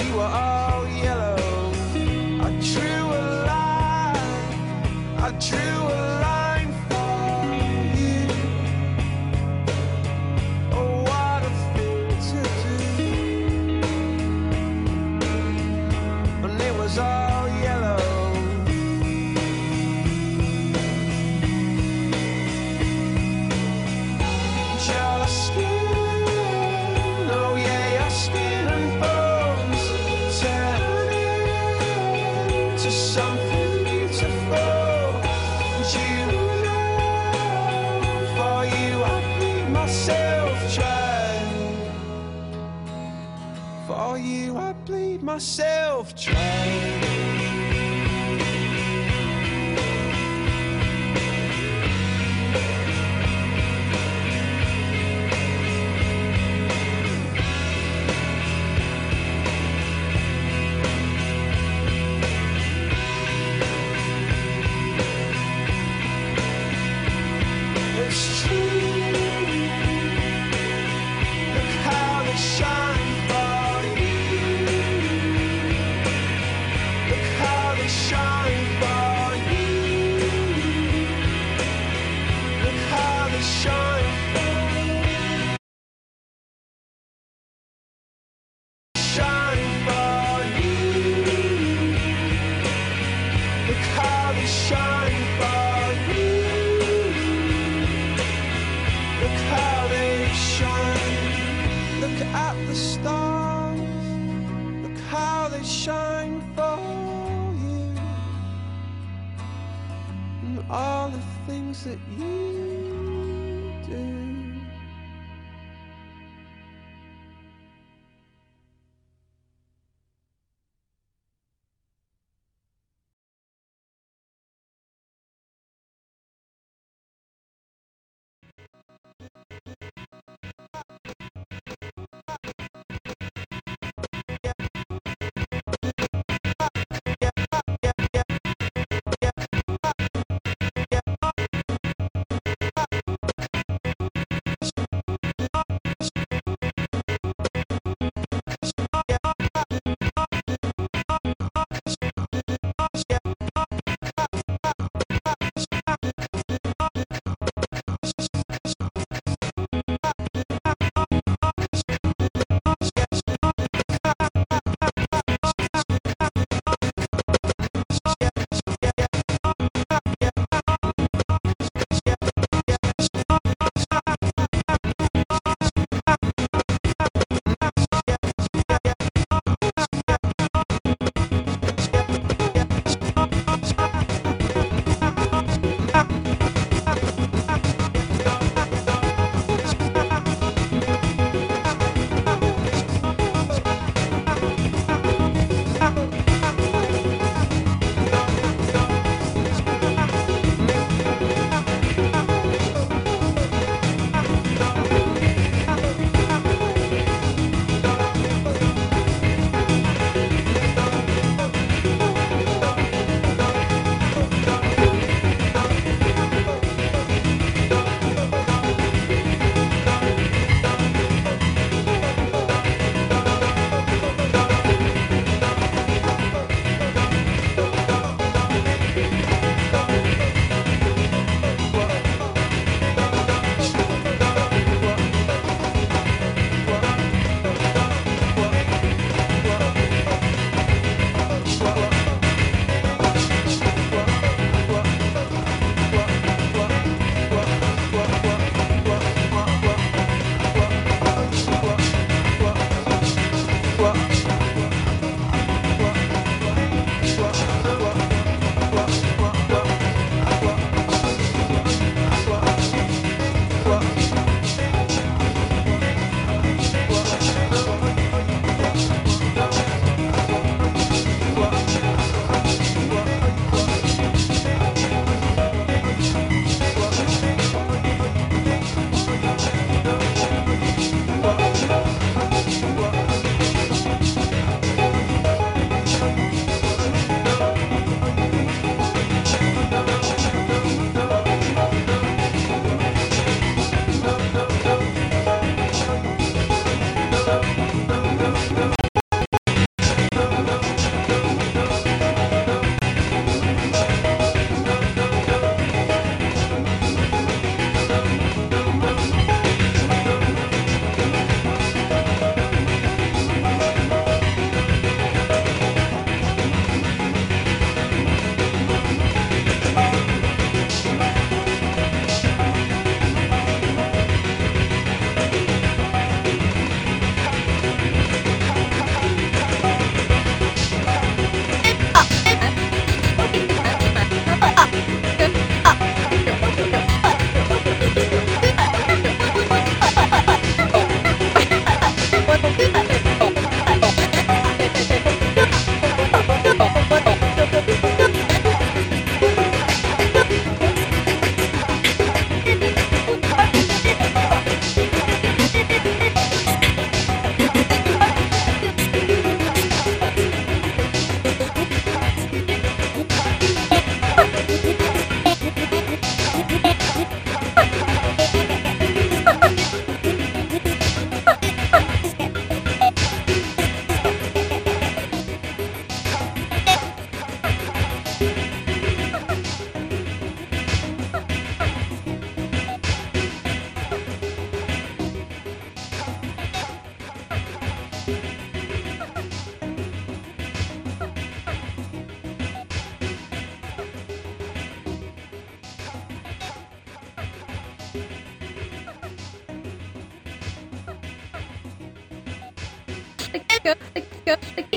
you were all go, go, go.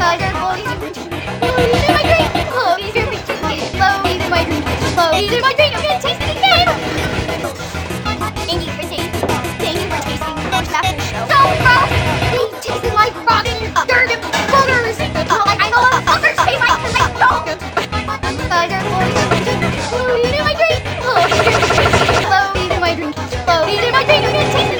tiger, blow these in my drink. Blow these in my drink. Blow these in my drink. Blow these in my drink. Blow these in my drink. I'm gonna taste it again. Thank you for tasting. Thank you for tasting. Thanks after the show. So rough. They tasted like rotten dirt and boogers. Well, like I know what boogers taste like because I don't. Tiger, blow these in my drink. Blow these in my drink. Blow these in my drink. Blow these in my drink. Blow these in my drink. I'm gonna taste it.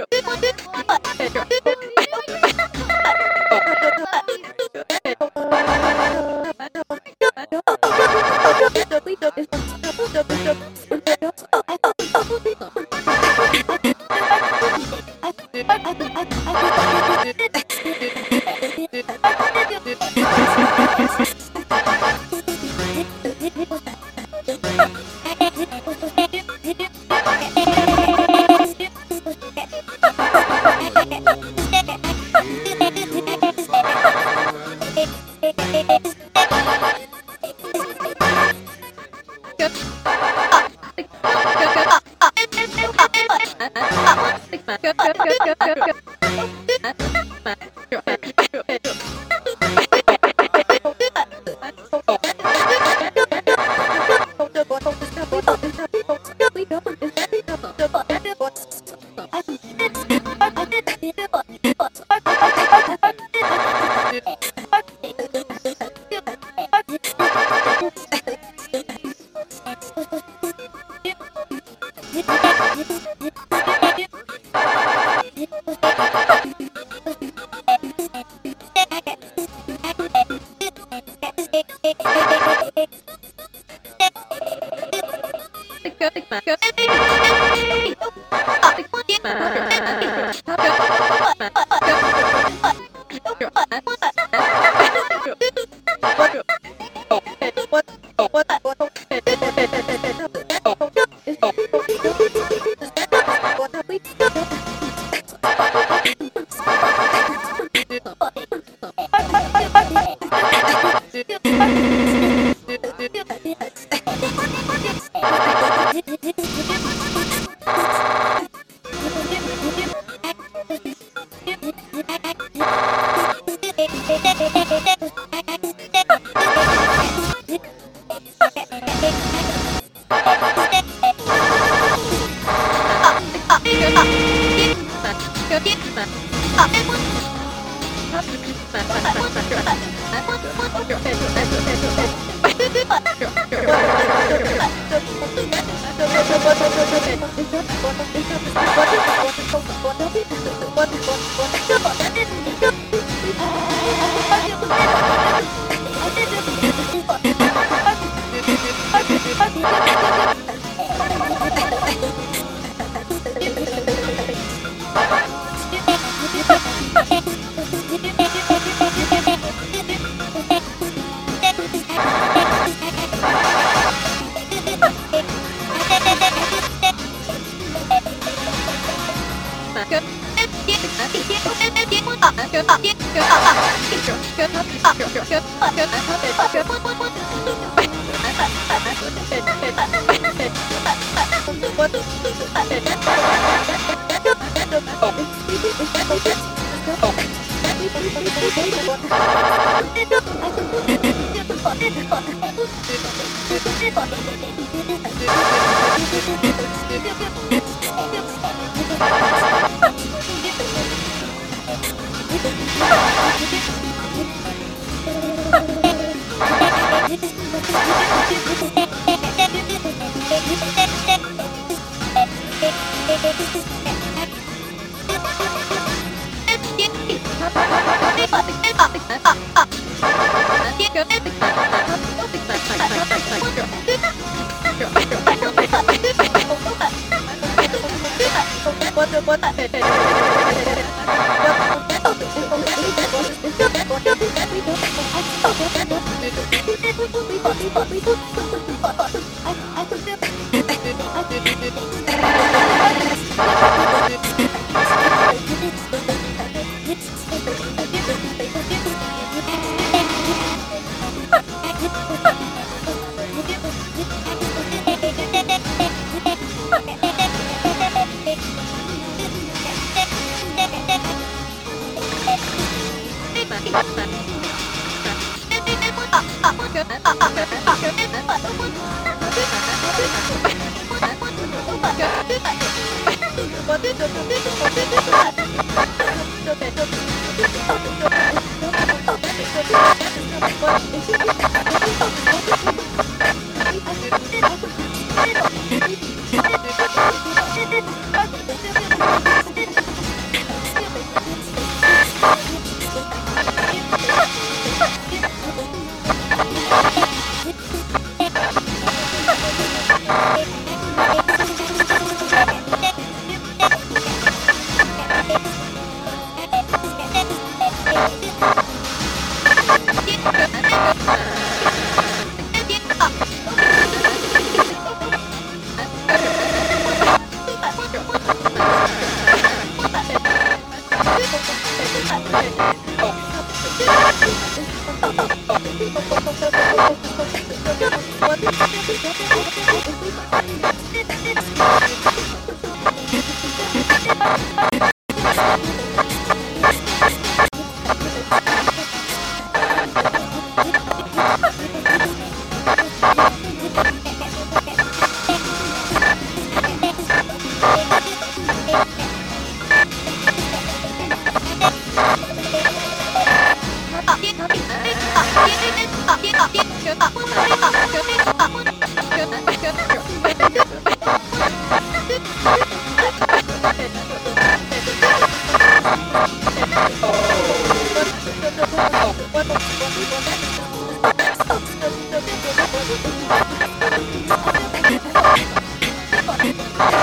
Thank.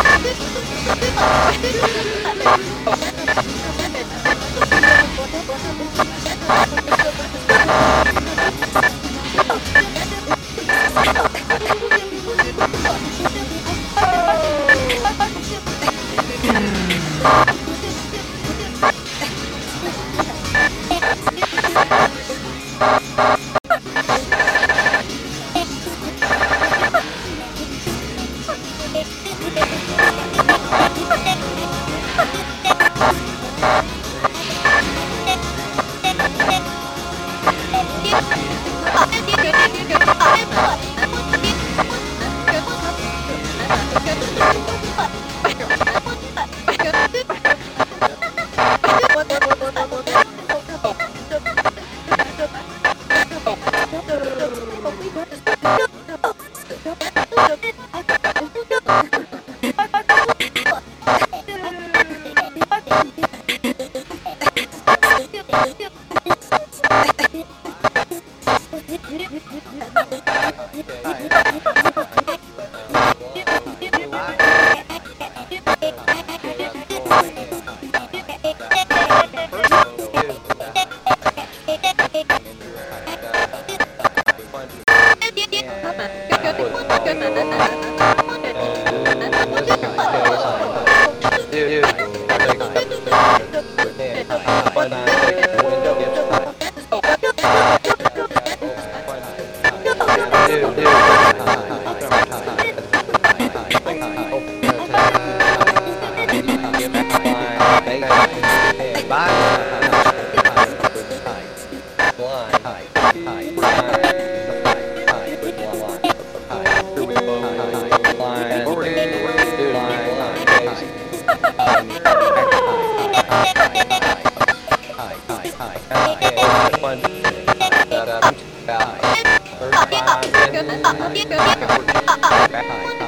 Thank you. 啊啊啊！